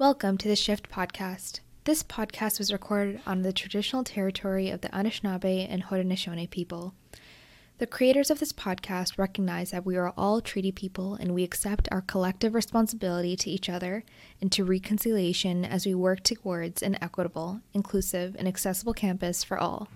Welcome to the Shift Podcast. This podcast was recorded on the traditional territory of the Anishinaabe and Haudenosaunee people. The creators of this podcast recognize that we are all treaty people and we accept our collective responsibility to each other and to reconciliation as we work towards an equitable, inclusive, and accessible campus for all.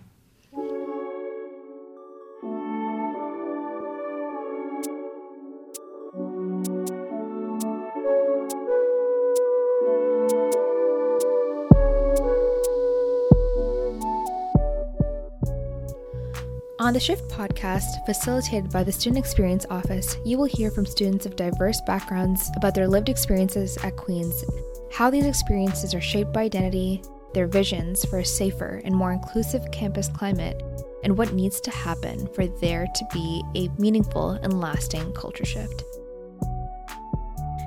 On the Shift podcast, facilitated by the Student Experience Office, you will hear from students of diverse backgrounds about their lived experiences at Queen's, how these experiences are shaped by identity, their visions for a safer and more inclusive campus climate, and what needs to happen for there to be a meaningful and lasting culture shift.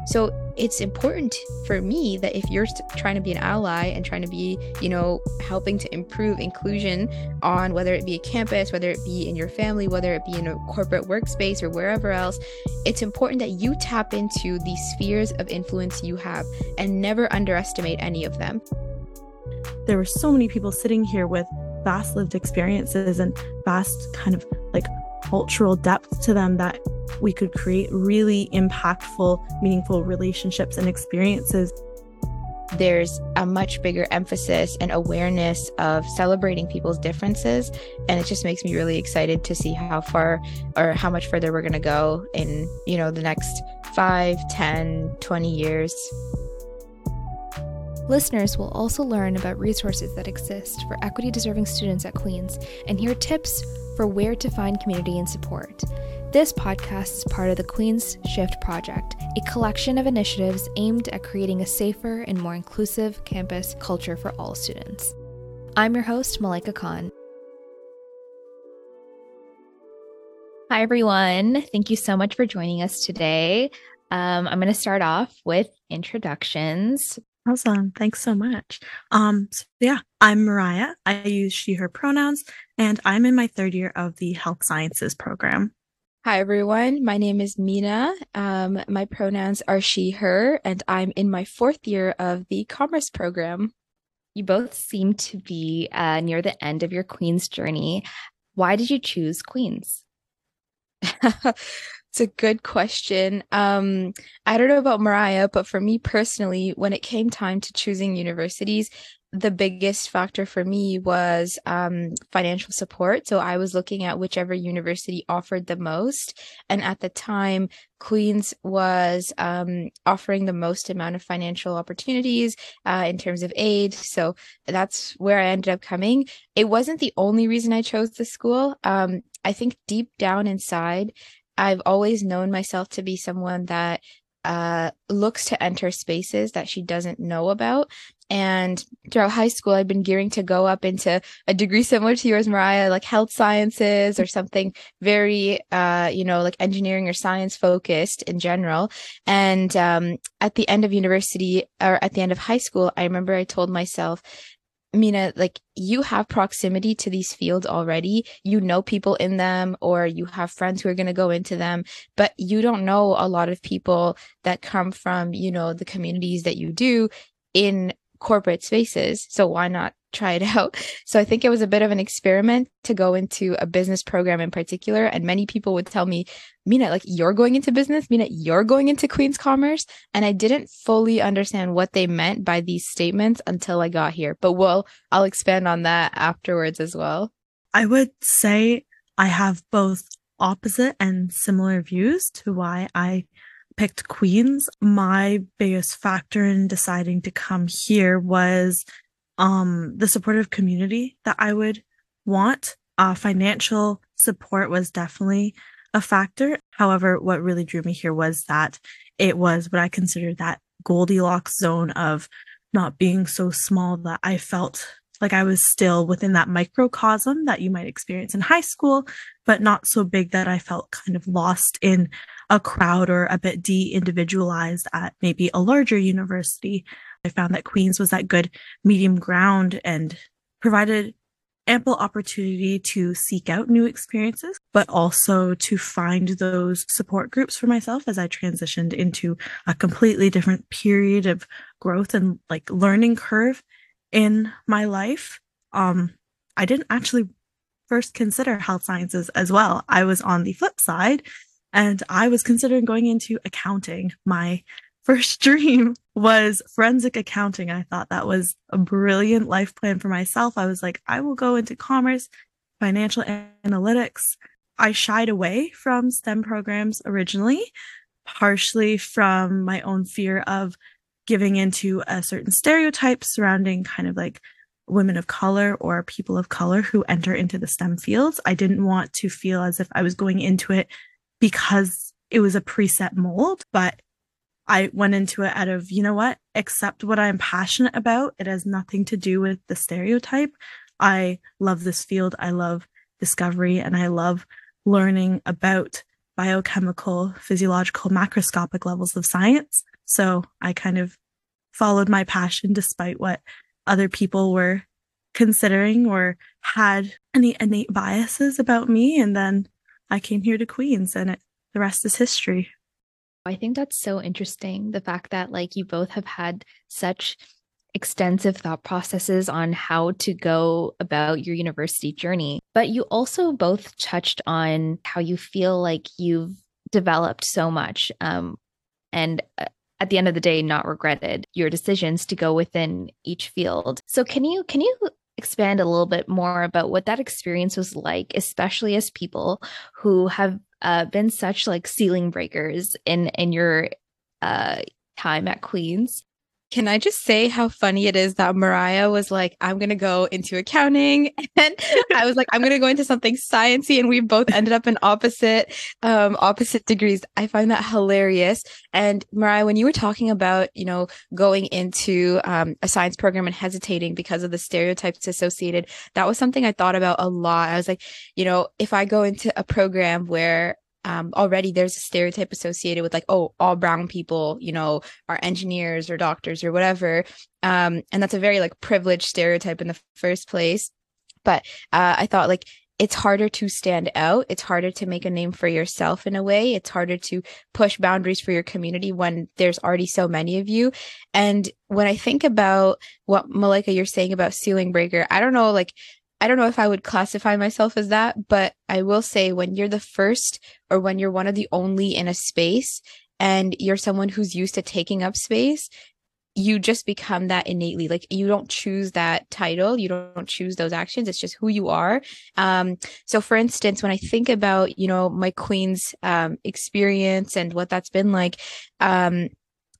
So it's important for me that if you're trying to be an ally and trying to be, you know, helping to improve inclusion on whether it be a campus, whether it be in your family, whether it be in a corporate workspace or wherever else, it's important that you tap into the spheres of influence you have and never underestimate any of them. There were so many people sitting here with vast lived experiences and vast kind of like cultural depth to them that we could create really impactful, meaningful relationships and experiences. There's a much bigger emphasis and awareness of celebrating people's differences. And it just makes me really excited to see how far or how much further we're going to go in, you know, the next 5, 10, 20 years. Listeners will also learn about resources that exist for equity deserving students at Queen's and hear tips for where to find community and support. This podcast is part of the Queen's Shift Project, a collection of initiatives aimed at creating a safer and more inclusive campus culture for all students. I'm your host, Malika Khan. Hi, everyone. Thank you so much for joining us today. Um, I'm going to start off with introductions. Awesome. Thanks so much. Um, so yeah, I'm Mariah. I use she, her pronouns, and I'm in my third year of the health sciences program. Hi, everyone. My name is Meena. Um, my pronouns are she, her, and I'm in my fourth year of the commerce program. You both seem to be uh, near the end of your Queen's journey. Why did you choose Queen's? it's a good question. Um, I don't know about Mariah, but for me personally, when it came time to choosing universities, the biggest factor for me was um, financial support. So I was looking at whichever university offered the most. And at the time, Queens was um, offering the most amount of financial opportunities uh, in terms of aid. So that's where I ended up coming. It wasn't the only reason I chose the school. Um, I think deep down inside, I've always known myself to be someone that uh, looks to enter spaces that she doesn't know about. And throughout high school, I've been gearing to go up into a degree similar to yours, Mariah, like health sciences or something very, uh, you know, like engineering or science focused in general. And um, at the end of university or at the end of high school, I remember I told myself, Meena, like you have proximity to these fields already. You know people in them, or you have friends who are going to go into them, but you don't know a lot of people that come from, you know, the communities that you do in corporate spaces. So why not try it out? So I think it was a bit of an experiment to go into a business program in particular. And many people would tell me, Meena, like you're going into business, Meena, you're going into Queen's Commerce. And I didn't fully understand what they meant by these statements until I got here. But well, I'll expand on that afterwards as well. I would say I have both opposite and similar views to why I picked Queens, my biggest factor in deciding to come here was um the supportive community that I would want. Uh, financial support was definitely a factor. However, what really drew me here was that it was what I considered that Goldilocks zone of not being so small that I felt like I was still within that microcosm that you might experience in high school, but not so big that I felt kind of lost in a crowd or a bit de individualized at maybe a larger university. I found that Queens was that good medium ground and provided ample opportunity to seek out new experiences, but also to find those support groups for myself as I transitioned into a completely different period of growth and like learning curve in my life. Um, I didn't actually first consider health sciences as well. I was on the flip side and I was considering going into accounting. My first dream was forensic accounting. I thought that was a brilliant life plan for myself. I was like, I will go into commerce, financial analytics. I shied away from STEM programs originally, partially from my own fear of giving into a certain stereotype surrounding kind of like women of color or people of color who enter into the STEM fields. I didn't want to feel as if I was going into it because it was a preset mold, but I went into it out of, you know what, accept what I'm passionate about. It has nothing to do with the stereotype. I love this field. I love discovery and I love learning about biochemical, physiological, macroscopic levels of science. So I kind of followed my passion despite what other people were considering or had any innate biases about me. And then I came here to Queen's and it, the rest is history. I think that's so interesting. The fact that like you both have had such extensive thought processes on how to go about your university journey, but you also both touched on how you feel like you've developed so much um, and uh, at the end of the day not regretted your decisions to go within each field. So can you can you expand a little bit more about what that experience was like, especially as people who have uh, been such like ceiling breakers in in your uh, time at Queens. Can I just say how funny it is that Mariah was like, I'm going to go into accounting. And I was like, I'm going to go into something sciency. And we both ended up in opposite, um, opposite degrees. I find that hilarious. And Mariah, when you were talking about, you know, going into, um, a science program and hesitating because of the stereotypes associated, that was something I thought about a lot. I was like, you know, if I go into a program where um, already there's a stereotype associated with like, oh, all brown people, you know, are engineers or doctors or whatever. Um, and that's a very like privileged stereotype in the first place. But uh, I thought like it's harder to stand out. It's harder to make a name for yourself in a way. It's harder to push boundaries for your community when there's already so many of you. And when I think about what Malika you're saying about ceiling breaker, I don't know, like I don't know if I would classify myself as that, but I will say when you're the first or when you're one of the only in a space and you're someone who's used to taking up space, you just become that innately. Like you don't choose that title, you don't choose those actions. It's just who you are. Um, so for instance, when I think about, you know, my Queen's um, experience and what that's been like, um,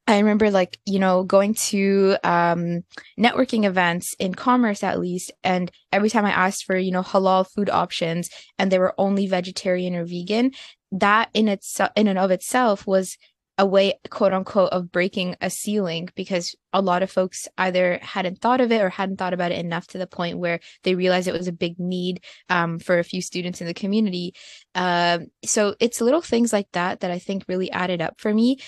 I remember like, you know, going to um, networking events in commerce at least. And every time I asked for, you know, halal food options and they were only vegetarian or vegan, that in itself, in and of itself was a way, quote unquote, of breaking a ceiling because a lot of folks either hadn't thought of it or hadn't thought about it enough to the point where they realized it was a big need um, for a few students in the community. Uh, so it's little things like that that I think really added up for me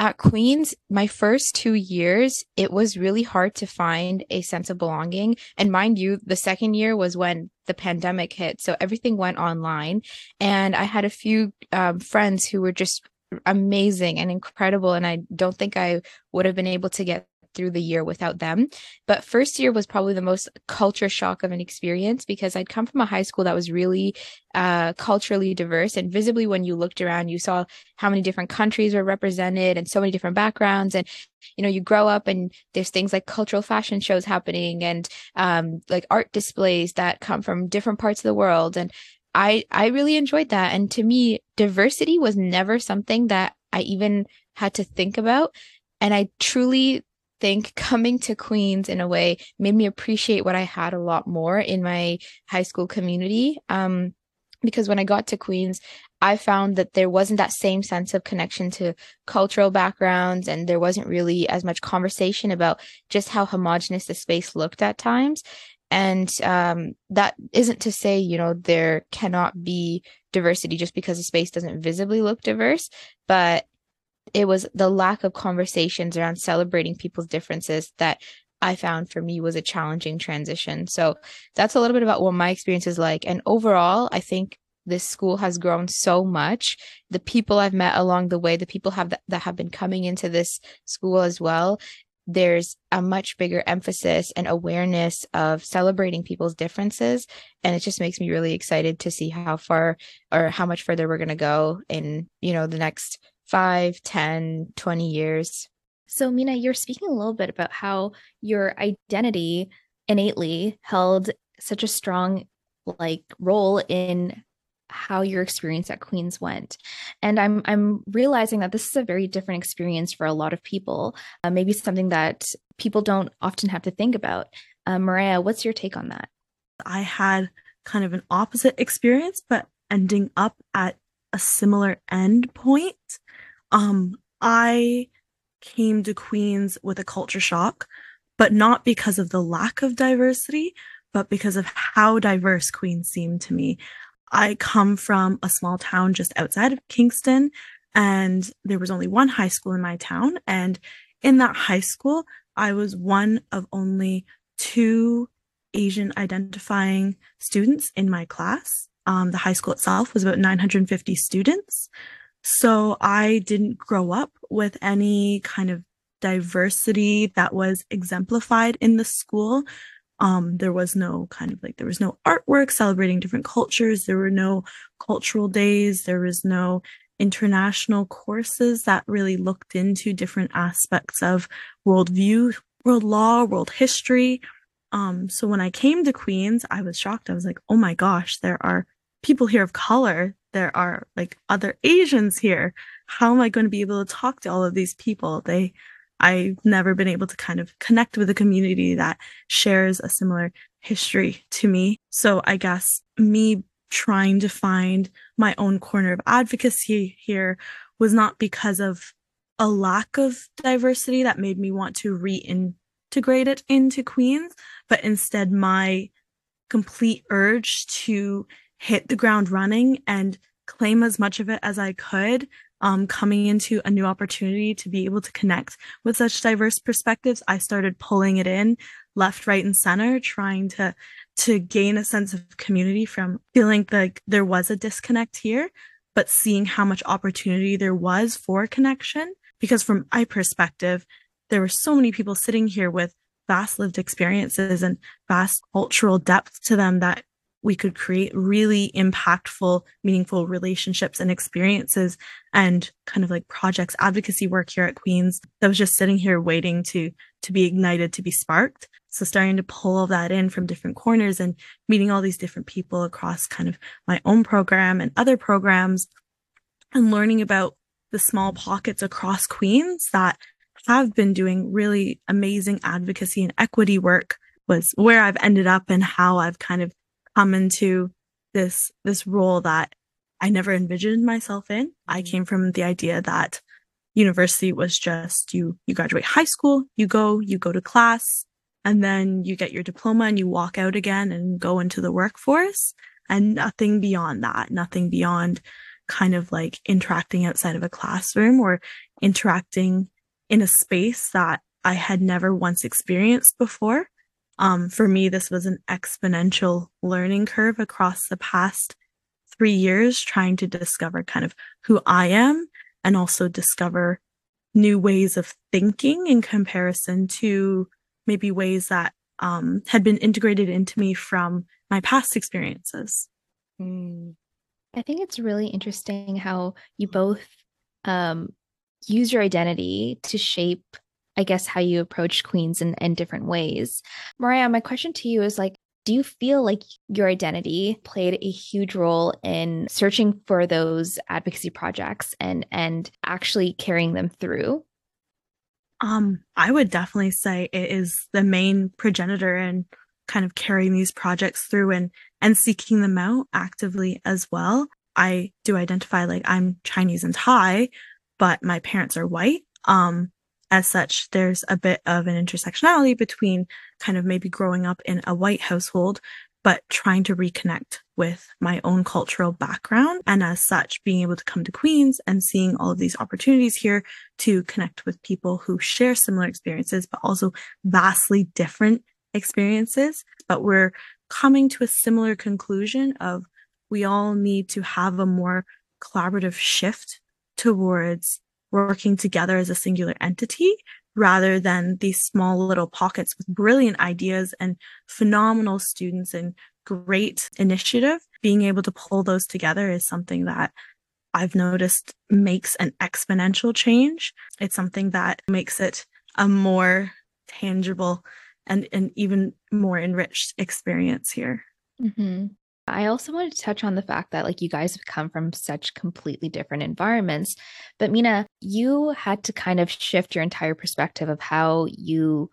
at Queens, my first two years, it was really hard to find a sense of belonging. And mind you, the second year was when the pandemic hit. So everything went online. And I had a few um, friends who were just amazing and incredible. And I don't think I would have been able to get through the year without them. But first year was probably the most culture shock of an experience because I'd come from a high school that was really uh, culturally diverse. And visibly, when you looked around, you saw how many different countries were represented and so many different backgrounds. And, you know, you grow up and there's things like cultural fashion shows happening and um, like art displays that come from different parts of the world. And I, I really enjoyed that. And to me, diversity was never something that I even had to think about. And I truly think coming to Queens in a way made me appreciate what I had a lot more in my high school community. Um, because when I got to Queens, I found that there wasn't that same sense of connection to cultural backgrounds, and there wasn't really as much conversation about just how homogenous the space looked at times. And um, that isn't to say, you know, there cannot be diversity just because a space doesn't visibly look diverse, but it was the lack of conversations around celebrating people's differences that I found for me was a challenging transition. So that's a little bit about what my experience is like. And overall, I think this school has grown so much. The people I've met along the way, the people have that, that have been coming into this school as well, there's a much bigger emphasis and awareness of celebrating people's differences. And it just makes me really excited to see how far or how much further we're going to go in, you know, the next five, 10, 20 years. So, Meena, you're speaking a little bit about how your identity innately held such a strong like role in how your experience at Queens went. And I'm I'm realizing that this is a very different experience for a lot of people. Uh, maybe something that people don't often have to think about. Uh, Mariah, what's your take on that? I had kind of an opposite experience, but ending up at a similar end point. Um, I came to Queens with a culture shock, but not because of the lack of diversity, but because of how diverse Queens seemed to me. I come from a small town just outside of Kingston, and there was only one high school in my town. And in that high school, I was one of only two Asian identifying students in my class. Um, the high school itself was about 950 students. So I didn't grow up with any kind of diversity that was exemplified in the school. Um, there was no kind of like, there was no artwork celebrating different cultures. There were no cultural days. There was no international courses that really looked into different aspects of worldview, world law, world history. Um, so when I came to Queens, I was shocked. I was like, oh my gosh, there are people here of color. There are like other Asians here. How am I going to be able to talk to all of these people? They I've never been able to kind of connect with a community that shares a similar history to me. So I guess me trying to find my own corner of advocacy here was not because of a lack of diversity that made me want to reintegrate it into Queens, but instead my complete urge to hit the ground running and claim as much of it as I could um, coming into a new opportunity to be able to connect with such diverse perspectives, I started pulling it in left, right, and center, trying to to gain a sense of community from feeling like there was a disconnect here, but seeing how much opportunity there was for connection. Because from my perspective, there were so many people sitting here with vast lived experiences and vast cultural depth to them that we could create really impactful, meaningful relationships and experiences and kind of like projects, advocacy work here at Queens that was just sitting here waiting to, to be ignited, to be sparked. So starting to pull all that in from different corners and meeting all these different people across kind of my own program and other programs and learning about the small pockets across Queens that have been doing really amazing advocacy and equity work was where I've ended up and how I've kind of come into this this role that I never envisioned myself in. I mm-hmm. came from the idea that university was just you you graduate high school, you go, you go to class, and then you get your diploma and you walk out again and go into the workforce and nothing beyond that, nothing beyond kind of like interacting outside of a classroom or interacting in a space that I had never once experienced before. Um, for me, this was an exponential learning curve across the past three years, trying to discover kind of who I am and also discover new ways of thinking in comparison to maybe ways that um, had been integrated into me from my past experiences. Mm. I think it's really interesting how you both um, use your identity to shape I guess, how you approach queens in, in different ways. Mariah, my question to you is like, do you feel like your identity played a huge role in searching for those advocacy projects and and actually carrying them through? Um, I would definitely say it is the main progenitor in kind of carrying these projects through and and seeking them out actively as well. I do identify like I'm Chinese and Thai, but my parents are white. Um, as such, there's a bit of an intersectionality between kind of maybe growing up in a white household, but trying to reconnect with my own cultural background. And as such, being able to come to Queens and seeing all of these opportunities here to connect with people who share similar experiences, but also vastly different experiences. But we're coming to a similar conclusion of we all need to have a more collaborative shift towards working together as a singular entity rather than these small little pockets with brilliant ideas and phenomenal students and great initiative. Being able to pull those together is something that I've noticed makes an exponential change. It's something that makes it a more tangible and an even more enriched experience here. Mm-hmm. I also wanted to touch on the fact that, like, you guys have come from such completely different environments. But, Meena, you had to kind of shift your entire perspective of how you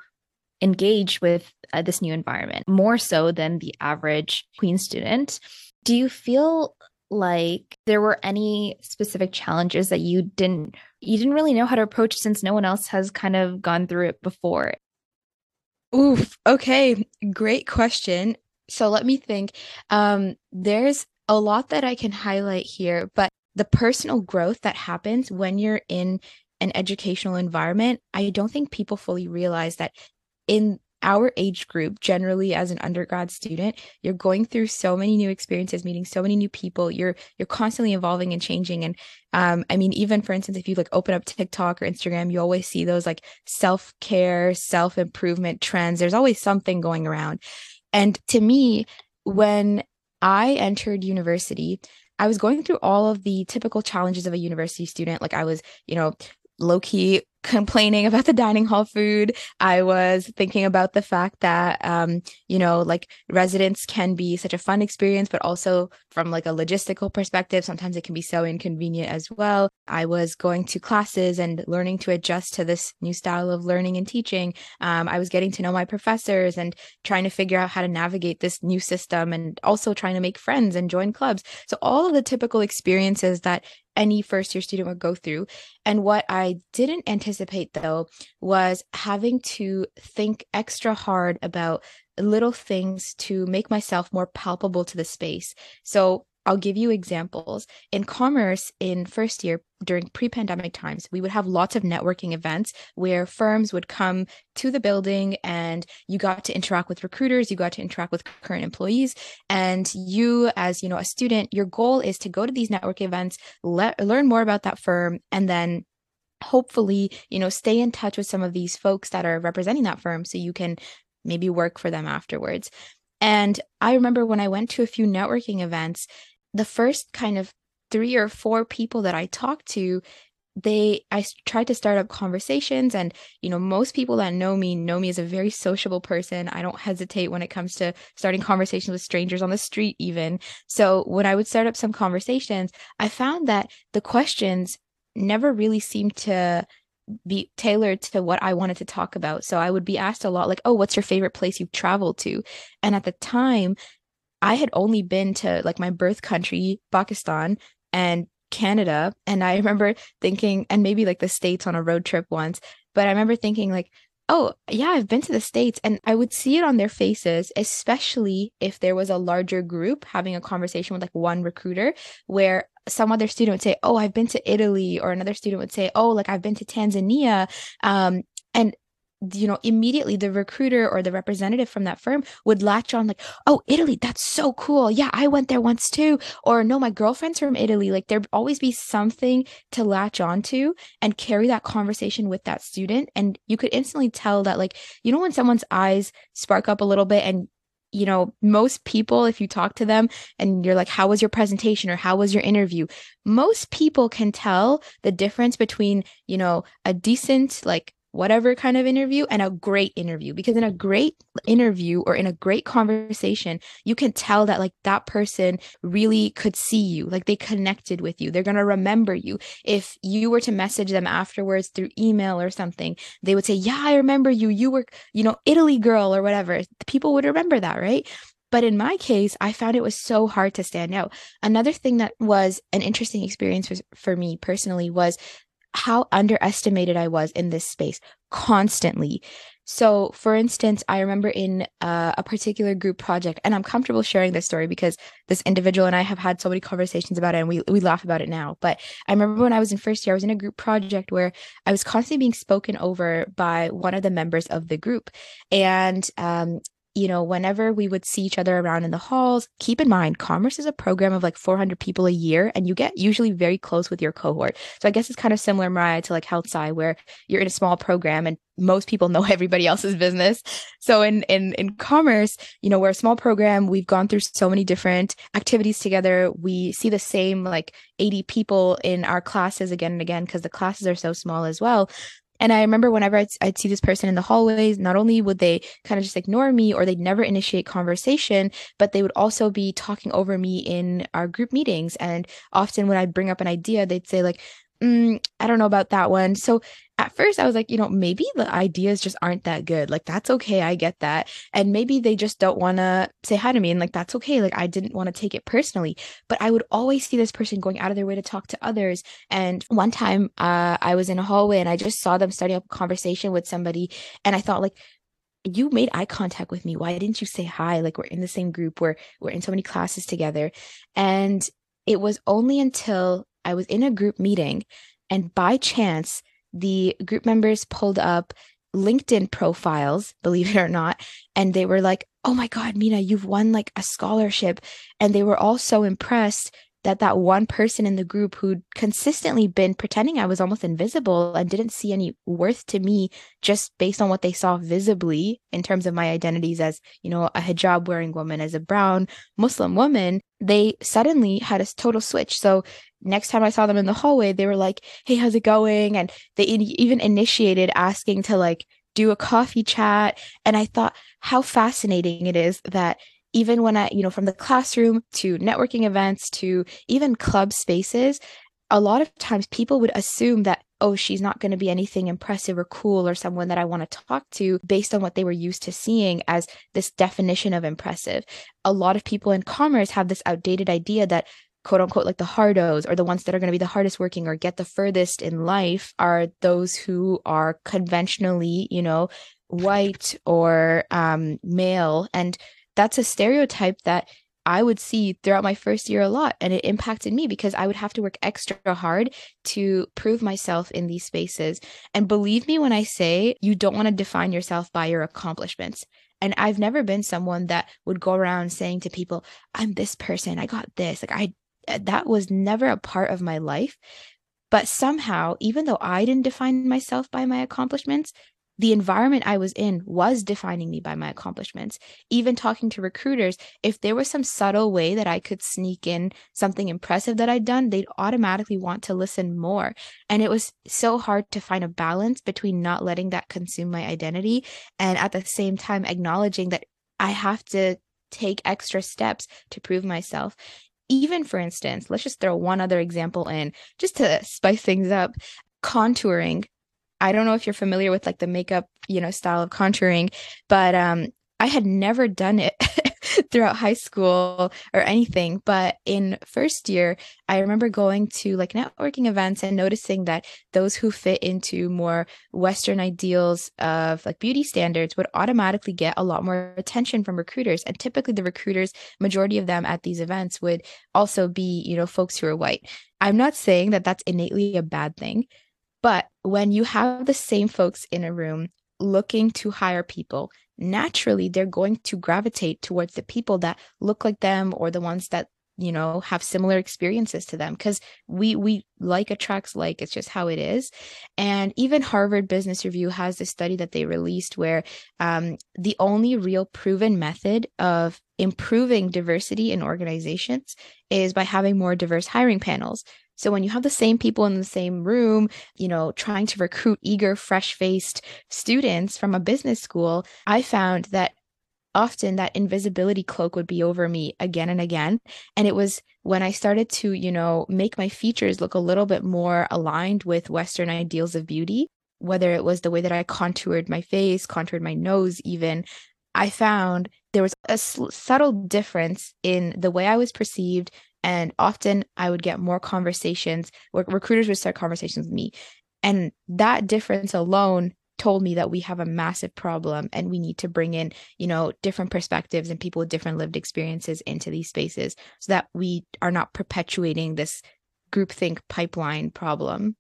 engage with uh, this new environment more so than the average Queen student. Do you feel like there were any specific challenges that you didn't you didn't really know how to approach since no one else has kind of gone through it before Oof. Okay. Great question. So let me think. Um, there's a lot that I can highlight here, but the personal growth that happens when you're in an educational environment, I don't think people fully realize that in our age group generally as an undergrad student you're going through so many new experiences meeting so many new people you're you're constantly evolving and changing and um i mean even for instance if you like open up tiktok or instagram you always see those like self-care self-improvement trends there's always something going around and to me when i entered university I was going through all of the typical challenges of a university student. Like I was, you know, low key complaining about the dining hall food. I was thinking about the fact that, um, you know, like residence can be such a fun experience, but also from like a logistical perspective, sometimes it can be so inconvenient as well. I was going to classes and learning to adjust to this new style of learning and teaching. Um, I was getting to know my professors and trying to figure out how to navigate this new system and also trying to make friends and join clubs. So all of the typical experiences that any first year student would go through. And what I didn't anticipate though was having to think extra hard about little things to make myself more palpable to the space. So I'll give you examples. In commerce, in first year during pre pandemic times, we would have lots of networking events where firms would come to the building and you got to interact with recruiters, you got to interact with current employees. And you, as you know, a student, your goal is to go to these network events, let, learn more about that firm, and then hopefully you know stay in touch with some of these folks that are representing that firm so you can maybe work for them afterwards and i remember when i went to a few networking events the first kind of three or four people that I talked to, they I tried to start up conversations and you know most people that know me know me as a very sociable person. I don't hesitate when it comes to starting conversations with strangers on the street even. So when I would start up some conversations, I found that the questions never really seemed to be tailored to what I wanted to talk about. So I would be asked a lot like, "Oh, what's your favorite place you've traveled to?" And at the time, I had only been to like my birth country, Pakistan, and Canada. And I remember thinking, and maybe like the States on a road trip once, but I remember thinking, like, oh, yeah, I've been to the States. And I would see it on their faces, especially if there was a larger group having a conversation with like one recruiter, where some other student would say, oh, I've been to Italy, or another student would say, oh, like I've been to Tanzania. Um, and you know immediately the recruiter or the representative from that firm would latch on like oh italy that's so cool. Yeah i went there once too. Or no my girlfriend's from italy. Like there'd always be something to latch onto and carry that conversation with that student. And you could instantly tell that like you know when someone's eyes spark up a little bit and you know most people if you talk to them and you're like how was your presentation? or how was your interview? Most people can tell the difference between you know a decent like whatever kind of interview and a great interview because in a great interview or in a great conversation you can tell that like that person really could see you like they connected with you they're going to remember you. If you were to message them afterwards through email or something they would say yeah i remember you you were you know italy girl or whatever. People would remember that right? But in my case, I found it was so hard to stand out. Another thing that was an interesting experience for, for me personally was how underestimated I was in this space constantly. So, for instance, I remember in uh, a particular group project, and I'm comfortable sharing this story because this individual and I have had so many conversations about it, and we we laugh about it now. But I remember when I was in first year, I was in a group project where I was constantly being spoken over by one of the members of the group, and um, you know, whenever we would see each other around in the halls, keep in mind, commerce is a program of like 400 people a year, and you get usually very close with your cohort. So I guess it's kind of similar, Mariah, to like health sci, where you're in a small program and most people know everybody else's business. So in in in commerce, you know, we're a small program. We've gone through so many different activities together. We see the same like 80 people in our classes again and again because the classes are so small as well. And I remember whenever I'd, I'd, see this person in the hallways, not only would they kind of just ignore me or they'd never initiate conversation, but they would also be talking over me in our group meetings. And often when I'd bring up an idea, they'd say, like, mm, I don't know about that one. So at first I was like, you know, maybe the ideas just aren't that good. Like, that's okay. I get that. And maybe they just don't want to say hi to me. And like, that's okay. Like, I didn't want to take it personally. But I would always see this person going out of their way to talk to others. And one time uh, I was in a hallway and I just saw them starting up a conversation with somebody. And I thought, like, you made eye contact with me. Why didn't you say hi? Like, we're in the same group, we're, we're in so many classes together. And it was only until I was in a group meeting and by chance, the group members pulled up LinkedIn profiles, believe it or not, and they were like, "Oh my god, Meena, you've won like a scholarship." And they were all so impressed that that one person in the group who'd consistently been pretending I was almost invisible and didn't see any worth to me just based on what they saw visibly in terms of my identities as, you know, a hijab wearing woman, as a brown Muslim woman, they suddenly had a total switch. So next time I saw them in the hallway, they were like, Hey, how's it going? And they even initiated asking to like do a coffee chat. And I thought how fascinating it is that even when I, you know, from the classroom to networking events to even club spaces, a lot of times people would assume that, oh, she's not going to be anything impressive or cool or someone that I want to talk to based on what they were used to seeing as this definition of impressive. A lot of people in commerce have this outdated idea that quote unquote like the hardos or the ones that are going to be the hardest working or get the furthest in life are those who are conventionally you know white or um, male and that's a stereotype that I would see throughout my first year a lot. And it impacted me because I would have to work extra hard to prove myself in these spaces. And believe me when I say you don't want to define yourself by your accomplishments. And I've never been someone that would go around saying to people, I'm this person, I got this. Like, I that was never a part of my life. But somehow, even though I didn't define myself by my accomplishments, the environment I was in was defining me by my accomplishments. Even talking to recruiters, if there was some subtle way that I could sneak in something impressive that I'd done, they'd automatically want to listen more. And it was so hard to find a balance between not letting that consume my identity and at the same time acknowledging that I have to take extra steps to prove myself even for instance, let's just throw one other example in just to spice things up. Contouring. I don't know if you're familiar with like the makeup, you know, style of contouring, but um I had never done it throughout high school or anything. But in first year, I remember going to like networking events and noticing that those who fit into more Western ideals of like beauty standards would automatically get a lot more attention from recruiters. And typically, the recruiters, majority of them at these events would also be, you know, folks who are white. I'm not saying that that's innately a bad thing. But when you have the same folks in a room looking to hire people naturally they're going to gravitate towards the people that look like them or the ones that you know have similar experiences to them. Because we we like attracts like it's just how it is. And even harvard business review has this study that they released where um, the only real proven method of improving diversity in organizations is by having more diverse hiring panels so when you have the same people in the same room, you know, trying to recruit eager, fresh faced students from a business school, I found that often that invisibility cloak would be over me again and again. And it was when I started to, you know, make my features look a little bit more aligned with Western ideals of beauty, whether it was the way that I contoured my face, contoured my nose, even, I found there was a subtle difference in the way I was perceived, and often I would get more conversations where recruiters would start conversations with me. And that difference alone told me that we have a massive problem and we need to bring in, you know, different perspectives and people with different lived experiences into these spaces so that we are not perpetuating this groupthink pipeline problem.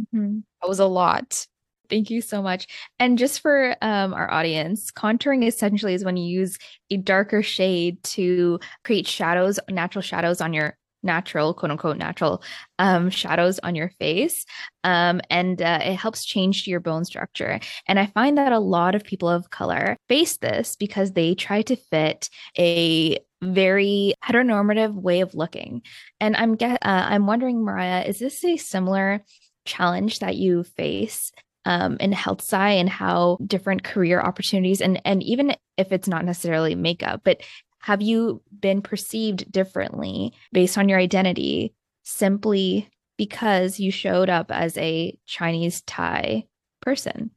Mm-hmm. That was a lot. Thank you so much. And just for um, our audience, contouring essentially is when you use a darker shade to create shadows, natural shadows on your natural, quote unquote, natural um, shadows on your face. Um, and uh, it helps change your bone structure. And I find that a lot of people of color face this because they try to fit a very heteronormative way of looking. And I'm get, uh, I'm wondering, Mariah, is this a similar challenge that you face um, in health sci and how different career opportunities and and even if it's not necessarily makeup, but have you been perceived differently based on your identity simply because you showed up as a Chinese Thai person?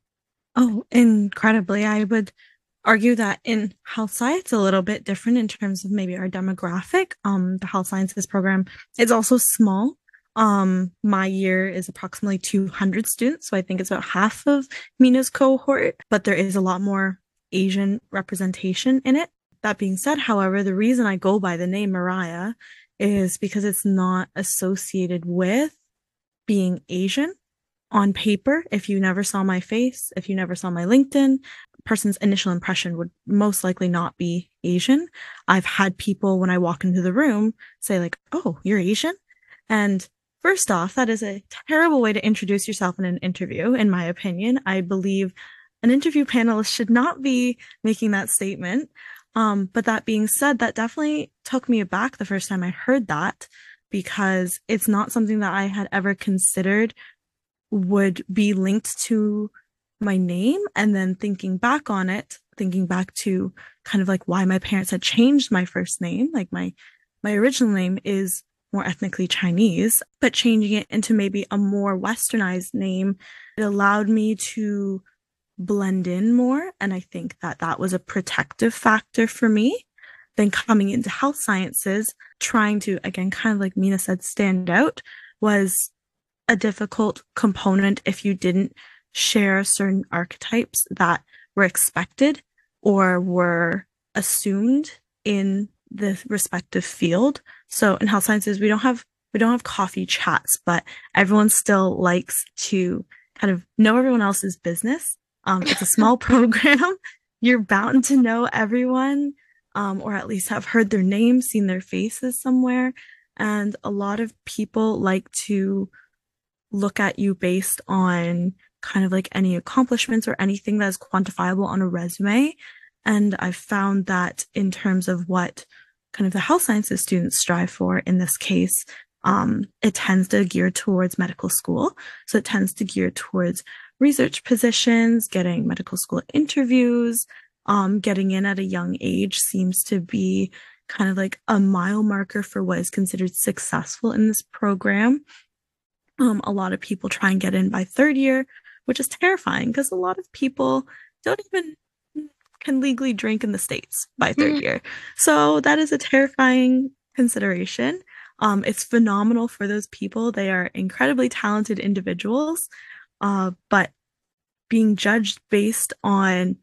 Oh, incredibly. I would argue that in health science it's a little bit different in terms of maybe our demographic. Um, the health sciences program is also small. Um, my year is approximately 200 students, so I think it's about half of Meena's cohort, but there is a lot more Asian representation in it. That being said, however, the reason I go by the name Mariah is because it's not associated with being Asian on paper. If you never saw my face, if you never saw my LinkedIn, person's initial impression would most likely not be Asian. I've had people when I walk into the room say like, "Oh, you're Asian?" And first off, that is a terrible way to introduce yourself in an interview in my opinion. I believe an interview panelist should not be making that statement. Um, but that being said, that definitely took me aback the first time I heard that because it's not something that I had ever considered would be linked to my name. And then thinking back on it, thinking back to kind of like why my parents had changed my first name, like my, my original name is more ethnically Chinese, but changing it into maybe a more westernized name, it allowed me to blend in more. And I think that that was a protective factor for me. Then coming into health sciences, trying to, again, kind of like Meena said, stand out was a difficult component if you didn't share certain archetypes that were expected or were assumed in the respective field. So in health sciences, we don't have we don't have coffee chats, but everyone still likes to kind of know everyone else's business um, it's a small program. You're bound to know everyone, um, or at least have heard their names, seen their faces somewhere. And a lot of people like to look at you based on kind of like any accomplishments or anything that is quantifiable on a resume. And I've found that in terms of what kind of the health sciences students strive for in this case, um, it tends to gear towards medical school. So it tends to gear towards research positions, getting medical school interviews, um, getting in at a young age seems to be kind of like a mile marker for what is considered successful in this program. Um, a lot of people try and get in by third year, which is terrifying because a lot of people don't even can legally drink in the states by 3rd mm-hmm. year. So that is a terrifying consideration. Um, it's phenomenal for those people. They are incredibly talented individuals uh, but being judged based on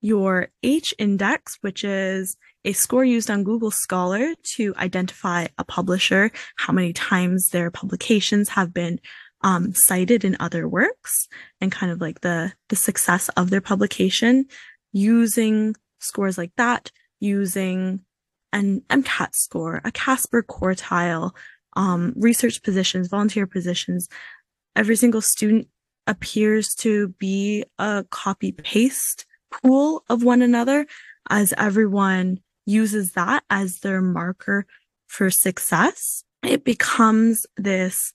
your H index, which is a score used on Google Scholar to identify a publisher, how many times their publications have been um, cited in other works, and kind of like the the success of their publication, using scores like that, using an MCAT score, a Casper quartile, um, research positions, volunteer positions. Every single student appears to be a copy paste pool of one another as everyone uses that as their marker for success. It becomes this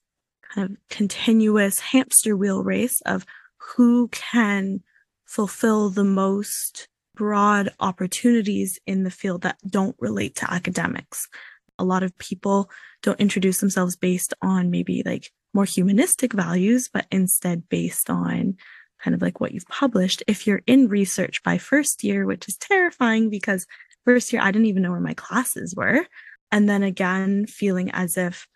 kind of continuous hamster wheel race of who can fulfill the most broad opportunities in the field that don't relate to academics. A lot of people don't introduce themselves based on maybe like more humanistic values, but instead based on kind of like what you've published. If you're in research by first year, which is terrifying because first year I didn't even know where my classes were. And then again, feeling as if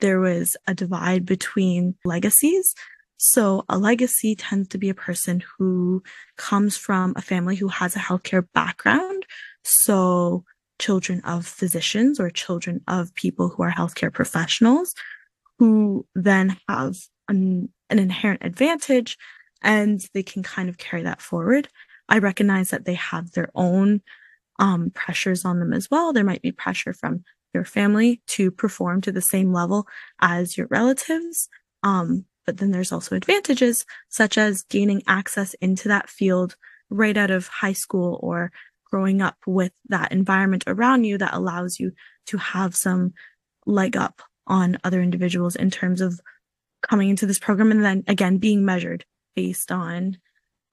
there was a divide between legacies. So a legacy tends to be a person who comes from a family who has a healthcare background. So children of physicians or children of people who are healthcare professionals who then have an, an inherent advantage and they can kind of carry that forward. I recognize that they have their own um, pressures on them as well. There might be pressure from your family to perform to the same level as your relatives. Um, but then there's also advantages such as gaining access into that field right out of high school or growing up with that environment around you that allows you to have some leg up on other individuals in terms of coming into this program and then again being measured based on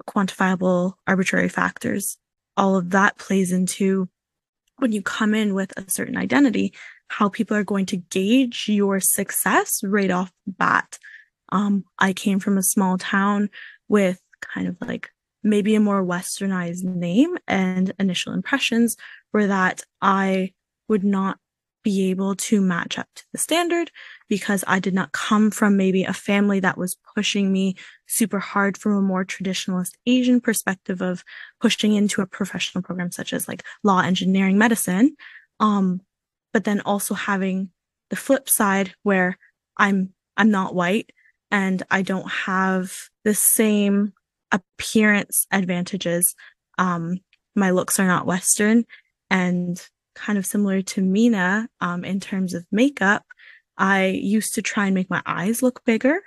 quantifiable arbitrary factors. All of that plays into when you come in with a certain identity, how people are going to gauge your success right off bat. Um, I came from a small town with kind of like maybe a more westernized name and initial impressions were that I would not be able to match up to the standard because I did not come from maybe a family that was pushing me super hard from a more traditionalist Asian perspective of pushing into a professional program such as like law, engineering, medicine. Um, but then also having the flip side where I'm, I'm not white and I don't have the same appearance advantages. Um, my looks are not Western and kind of similar to Meena um, in terms of makeup. I used to try and make my eyes look bigger.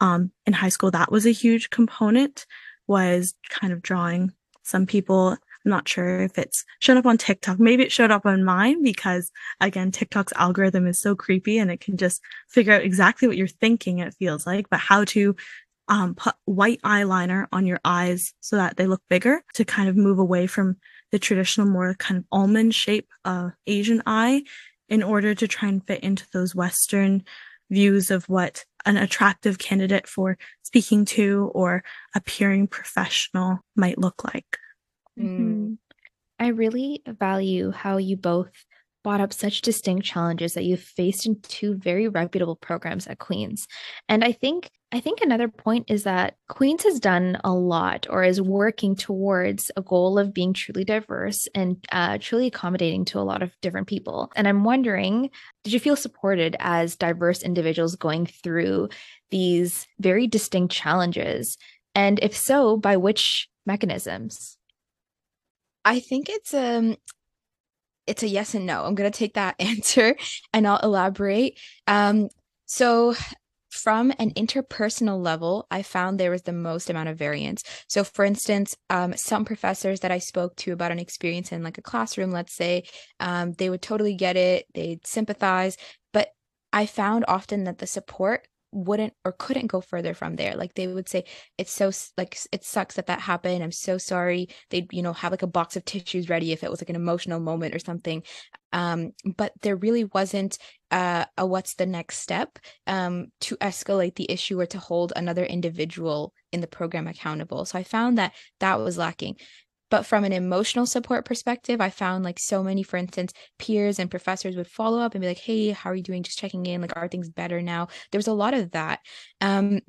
Um, in high school, that was a huge component, was kind of drawing some people. I'm not sure if it's shown up on TikTok. Maybe it showed up on mine because again, TikTok's algorithm is so creepy and it can just figure out exactly what you're thinking, it feels like, but how to um, put white eyeliner on your eyes so that they look bigger to kind of move away from the traditional, more kind of almond shape uh, Asian eye in order to try and fit into those Western views of what an attractive candidate for speaking to or appearing professional might look like. Mm-hmm. I really value how you both brought up such distinct challenges that you've faced in two very reputable programs at Queen's. And I think I think another point is that Queen's has done a lot or is working towards a goal of being truly diverse and uh, truly accommodating to a lot of different people. And I'm wondering, did you feel supported as diverse individuals going through these very distinct challenges? And if so, by which mechanisms? I think it's um it's a yes and no. I'm going to take that answer and I'll elaborate. Um, so from an interpersonal level, I found there was the most amount of variance. So, for instance, um, some professors that I spoke to about an experience in like a classroom, let's say, um, they would totally get it, they'd sympathize. But I found often that the support wouldn't or couldn't go further from there. Like they would say it's so like it sucks that that happened. I'm so sorry. They'd you know have like a box of tissues ready if it was like an emotional moment or something. Um but there really wasn't uh a what's the next step um to escalate the issue or to hold another individual in the program accountable. So i found that that was lacking but from an emotional support perspective, I found like so many, for instance, peers and professors would follow up and be like, hey, how are you doing? Just checking in. Like, are things better now? There was a lot of that. Um,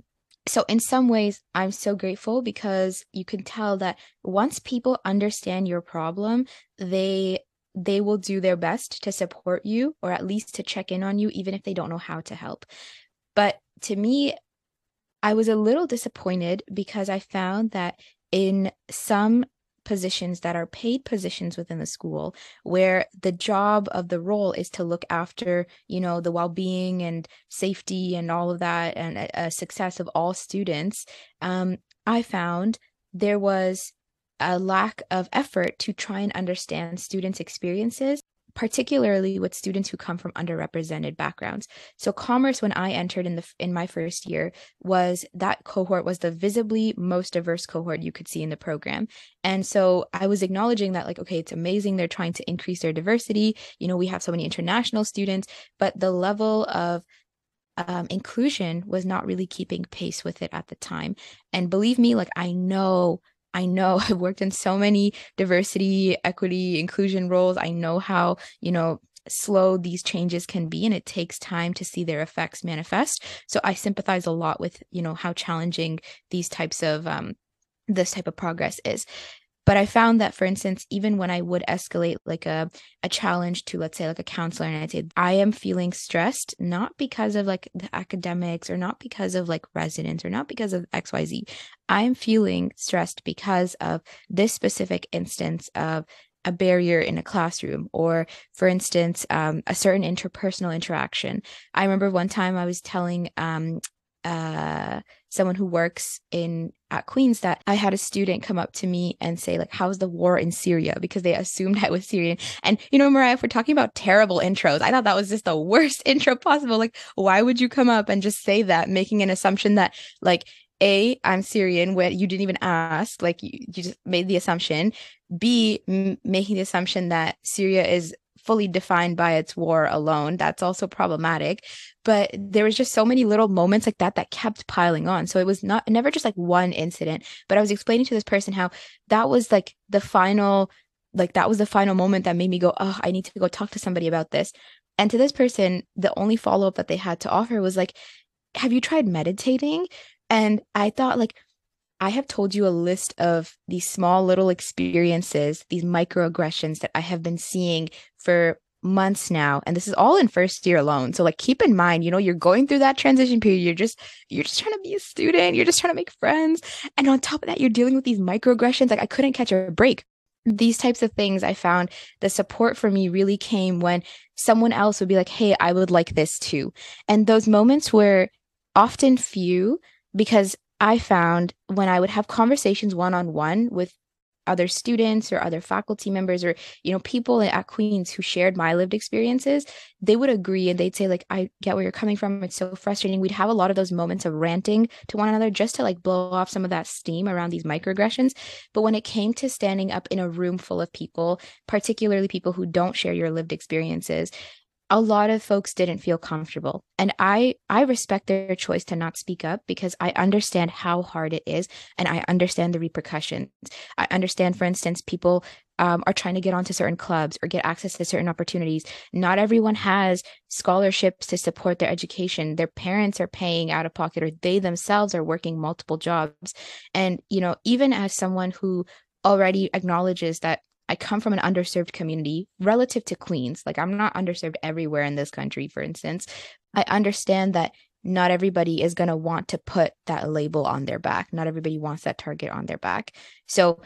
so in some ways i'm so grateful because you can tell that once people understand your problem they they will do their best to support you or at least to check in on you even if they don't know how to help but to me i was a little disappointed because i found that in some positions that are paid positions within the school where the job of the role is to look after you know the well-being and safety and all of that and a, a success of all students. Um, i found there was a lack of effort to try and understand students experiences particularly with students who come from underrepresented backgrounds. So commerce when I entered in the in my first year was that cohort was the visibly most diverse cohort you could see in the program. And so I was acknowledging that like okay, it's amazing they're trying to increase their diversity. You know, we have so many international students, but the level of um, inclusion was not really keeping pace with it at the time. And believe me, like I know I know I've worked in so many diversity, equity, inclusion roles. I know how, you know, slow these changes can be and it takes time to see their effects manifest. So I sympathize a lot with, you know, how challenging these types of um this type of progress is. But i found that for instance even when i would escalate like a, a challenge to let's say like a counselor and i'd say i am feeling stressed not because of like the academics or not because of like residents or not because of xyz i'm feeling stressed because of this specific instance of a barrier in a classroom or for instance um, a certain interpersonal interaction. I remember one time i was telling um, uh, someone who works in at Queens that I had a student come up to me and say like how's the war in Syria? Because they assumed I was Syrian. And you know Mariah if we're talking about terrible intros I thought that was just the worst intro possible. Like why would you come up and just say that making an assumption that like a i'm syrian where you didn't even ask like you, you just made the assumption. B m- making the assumption that syria is fully defined by its war alone that's also problematic. But there was just so many little moments like that that kept piling on. So it was not never just like one incident but i was explaining to this person how that was like the final like that was the final moment that made me go oh i need to go talk to somebody about this. And to this person the only follow-up that they had to offer was like have you tried meditating? And I thought, like, I have told you a list of these small little experiences, these microaggressions that I have been seeing for months now and this is all in first year alone. So like keep in mind you know you're going through that transition period. You're just you're just trying to be a student. You're just trying to make friends. And on top of that you're dealing with these microaggressions. Like i couldn't catch a break. These types of things i found the support for me really came when someone else would be like hey i would like this too. And those moments were often few because I found when I would have conversations one on one with other students or other faculty members or you know people at Queens who shared my lived experiences they would agree and they'd say like I get where you're coming from. It's so frustrating. We'd have a lot of those moments of ranting to one another just to like blow off some of that steam around these microaggressions. But when it came to standing up in a room full of people particularly people who don't share your lived experiences a lot of folks didn't feel comfortable. And i i respect their choice to not speak up because i understand how hard it is and i understand the repercussions. I understand for instance people um, are trying to get onto certain clubs or get access to certain opportunities. Not everyone has scholarships to support their education. Their parents are paying out of pocket or they themselves are working multiple jobs. And you know even as someone who already acknowledges that I come from an underserved community relative to Queens. Like I'm not underserved everywhere in this country, for instance. I understand that not everybody is going to want to put that label on their back. Not everybody wants that target on their back. So,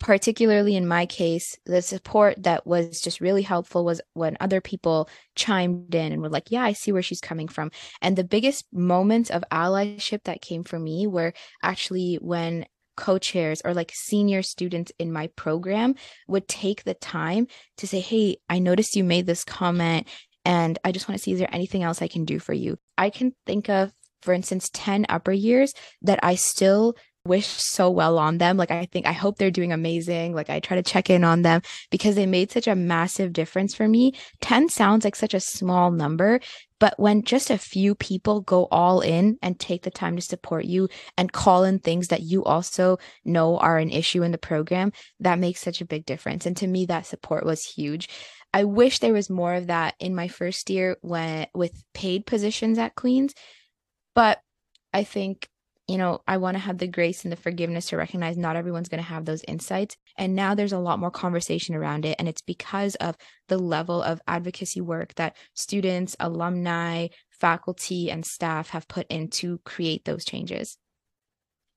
particularly in my case, the support that was just really helpful was when other people chimed in and were like, Yeah, I see where she's coming from. And the biggest moments of allyship that came for me were actually when co-chairs or like senior students in my program would take the time to say hey i noticed you made this comment and i just want to see is there anything else i can do for you i can think of for instance 10 upper years that i still wish so well on them. Like, I think, I hope they're doing amazing. Like, I try to check in on them because they made such a massive difference for me. 10 sounds like such a small number, but when just a few people go all in and take the time to support you and call in things that you also know are an issue in the program, that makes such a big difference. And to me, that support was huge. I wish there was more of that in my first year when with paid positions at Queens. But I think you know, I want to have the grace and the forgiveness to recognize not everyone's going to have those insights. And now there's a lot more conversation around it. And it's because of the level of advocacy work that students, alumni, faculty, and staff have put in to create those changes.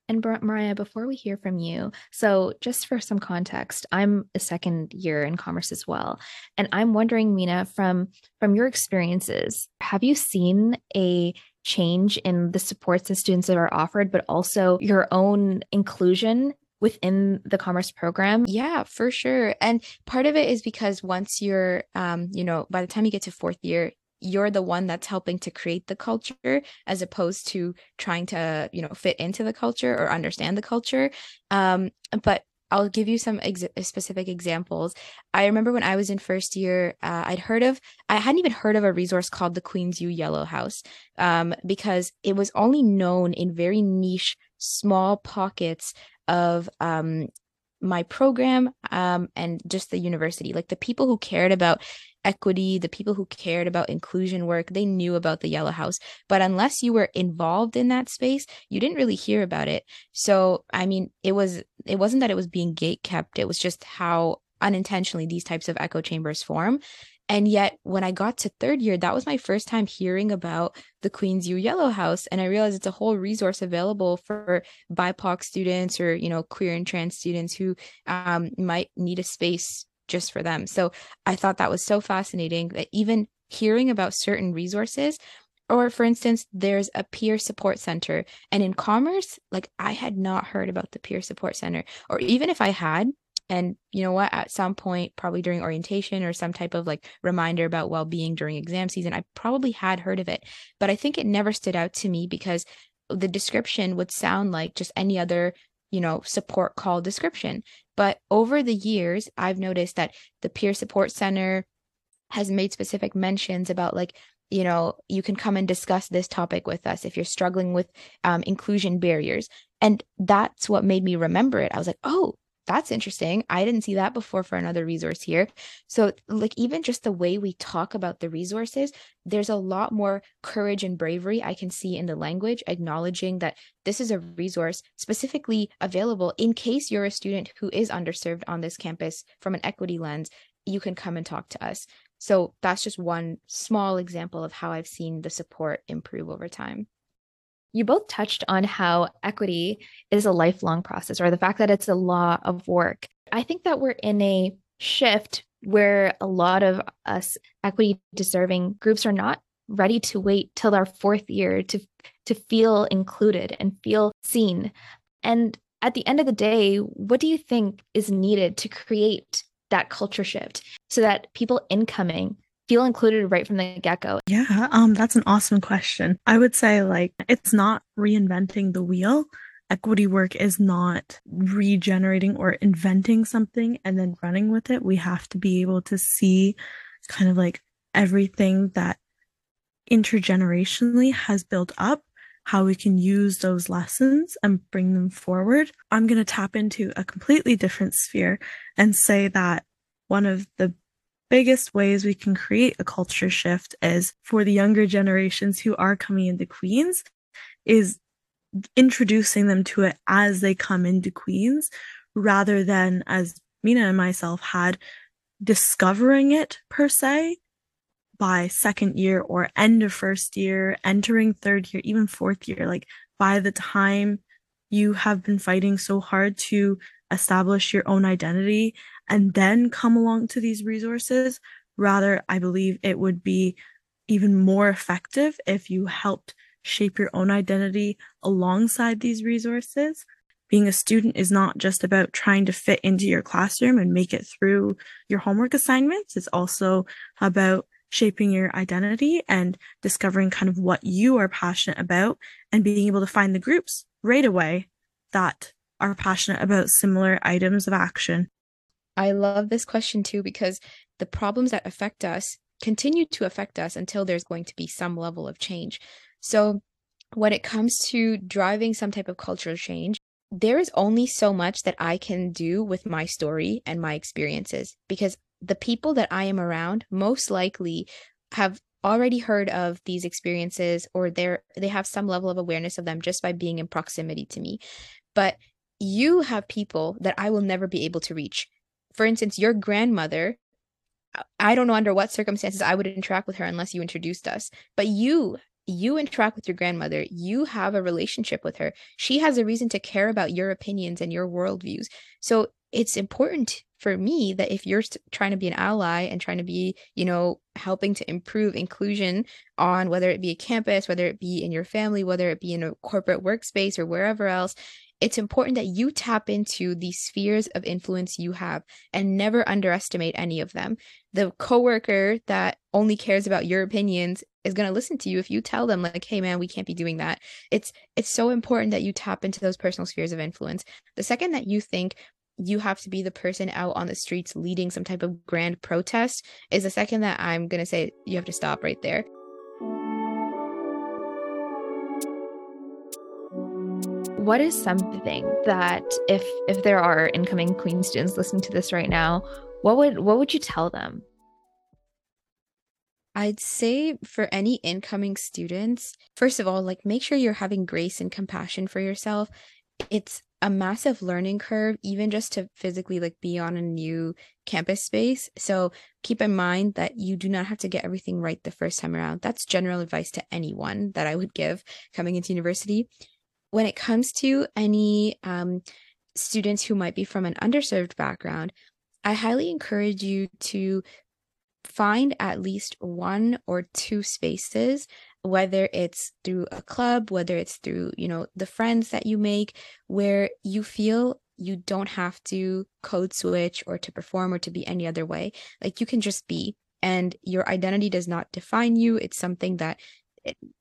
And Mariah, before we hear from you, so just for some context, I'm a second year in commerce as well, and I'm wondering, Meena, from from your experiences, have you seen a change in the supports that students are offered, but also your own inclusion within the commerce program? Yeah, for sure. And part of it is because once you're, um, you know, by the time you get to fourth year, you're the one that's helping to create the culture as opposed to trying to you know fit into the culture or understand the culture um, but I'll give you some ex- specific examples. I remember when I was in first year, uh, I'd heard of, I hadn't even heard of a resource called the Queen's U Yellow House um, because it was only known in very niche, small pockets of um, my program um, and just the university. Like the people who cared about equity, the people who cared about inclusion work, they knew about the Yellow House. But unless you were involved in that space, you didn't really hear about it. So, I mean, it was it wasn't that it was being gate kept, it was just how unintentionally these types of echo chambers form. And yet, when I got to third year, that was my first time hearing about the Queen's U Yellow House. And I realized it's a whole resource available for BIPOC students or, you know, queer and trans students who um, might need a space just for them. So I thought that was so fascinating that even hearing about certain resources, or for instance, there's a peer support center. And in commerce, like I had not heard about the peer support center, or even if I had, and you know what, at some point, probably during orientation or some type of like reminder about well being during exam season, I probably had heard of it. But I think it never stood out to me because the description would sound like just any other you know, support call description. But over the years, I've noticed that the peer support center has made specific mentions about like, you know, you can come and discuss this topic with us if you're struggling with um, inclusion barriers. And that's what made me remember it. I was like, oh, that's interesting. I didn't see that before for another resource here. So, like, even just the way we talk about the resources, there's a lot more courage and bravery I can see in the language, acknowledging that this is a resource specifically available in case you're a student who is underserved on this campus from an equity lens. You can come and talk to us. So, that's just one small example of how I've seen the support improve over time you both touched on how equity is a lifelong process or the fact that it's a law of work. I think that we're in a shift where a lot of us equity deserving groups are not ready to wait till our fourth year to to feel included and feel seen. And at the end of the day, what do you think is needed to create that culture shift so that people incoming feel included right from the get-go? Yeah, um that's an awesome question. I would say like it's not reinventing the wheel. Equity work is not regenerating or inventing something and then running with it. We have to be able to see kind of like everything that intergenerationally has built up how we can use those lessons and bring them forward. I'm going to tap into a completely different sphere and say that one of the biggest ways we can create a culture shift is for the younger generations who are coming into Queens is introducing them to it as they come into Queens rather than as Meena and myself had discovering it per se by second year or end of first year, entering third year, even fourth year. Like by the time you have been fighting so hard to establish your own identity and then come along to these resources. Rather, I believe it would be even more effective if you helped shape your own identity alongside these resources. Being a student is not just about trying to fit into your classroom and make it through your homework assignments. It's also about shaping your identity and discovering kind of what you are passionate about and being able to find the groups right away that are passionate about similar items of action. I love this question too because the problems that affect us continue to affect us until there's going to be some level of change. So, when it comes to driving some type of cultural change, there is only so much that I can do with my story and my experiences because the people that I am around most likely have already heard of these experiences or they're they have some level of awareness of them just by being in proximity to me. But you have people that I will never be able to reach for instance, your grandmother, I don't know under what circumstances I would interact with her unless you introduced us, but you you interact with your grandmother, you have a relationship with her. She has a reason to care about your opinions and your worldviews. So it's important for me that if you're trying to be an ally and trying to be, you know, helping to improve inclusion on whether it be a campus, whether it be in your family, whether it be in a corporate workspace or wherever else, it's important that you tap into the spheres of influence you have and never underestimate any of them. The coworker that only cares about your opinions is going to listen to you if you tell them like hey man we can't be doing that. It's it's so important that you tap into those personal spheres of influence. The second that you think you have to be the person out on the streets leading some type of grand protest is the second that i'm going to say you have to stop right there what is something that if if there are incoming Queen students listening to this right now, what would what would you tell them? I'd say for any incoming students, first of all, like make sure you're having grace and compassion for yourself. It's a massive learning curve even just to physically like be on a new campus space so keep in mind that you do not have to get everything right the first time around that's general advice to anyone that i would give coming into university when it comes to any um, students who might be from an underserved background i highly encourage you to find at least one or two spaces whether it's through a club whether it's through you know the friends that you make where you feel you don't have to code switch or to perform or to be any other way. Like you can just be and your identity does not define you. It's something that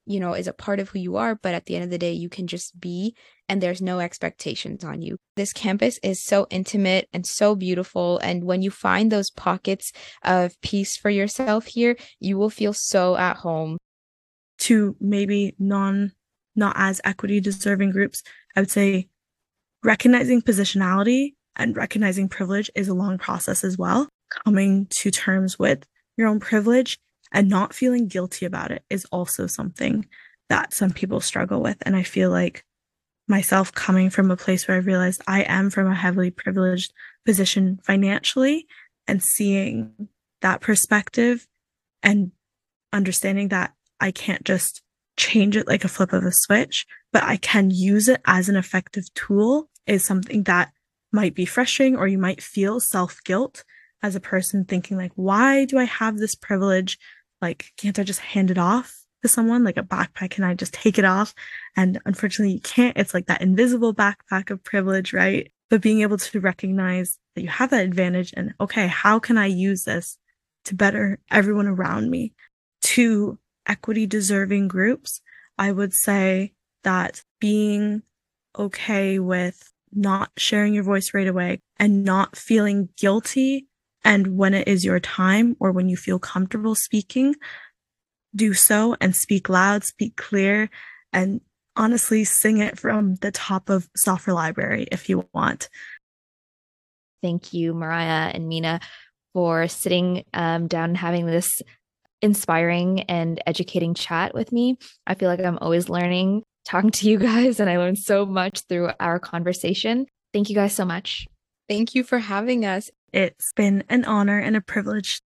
you know is a part of who you are but at the end of the day you can just be and there's no expectations on you. This campus is so intimate and so beautiful and when you find those pockets of peace for yourself here you will feel so at home. To maybe non not as equity deserving groups i would say recognizing positionality and recognizing privilege is a long process as well. Coming to terms with your own privilege and not feeling guilty about it is also something that some people struggle with. And I feel like myself coming from a place where I realized I am from a heavily privileged position financially and seeing that perspective and understanding that I can't just change it like a flip of a switch, but I can use it as an effective tool is something that might be frustrating or you might feel self guilt as a person thinking like, why do I have this privilege? Like, can't I just hand it off to someone like a backpack? Can I just take it off? And unfortunately, you can't. It's like that invisible backpack of privilege, right? But being able to recognize that you have that advantage and, okay, how can I use this to better everyone around me? To equity deserving groups, I would say that being okay with not sharing your voice right away and not feeling guilty and when it is your time or when you feel comfortable speaking, do so and speak loud, speak clear, and honestly sing it from the top of Stauffer library if you want. Thank you, Mariah and Meena, for sitting um, down and having this inspiring and educating chat with me. I feel like I'm always learning talking to you guys, and I learned so much through our conversation. Thank you guys so much. Thank you for having us. It's been an honor and a privilege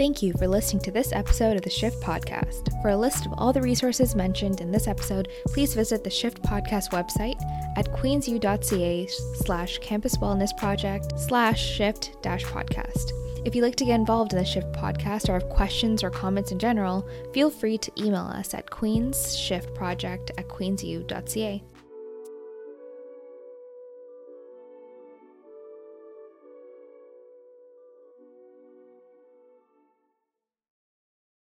Thank you for listening to this episode of the Shift Podcast. For a list of all the resources mentioned in this episode, please visit the Shift Podcast website at queensu.ca slash campus wellness project slash shift dash podcast. If you'd like to get involved in the Shift podcast or have questions or comments in general, feel free to email us at queensshiftproject at queensu.ca.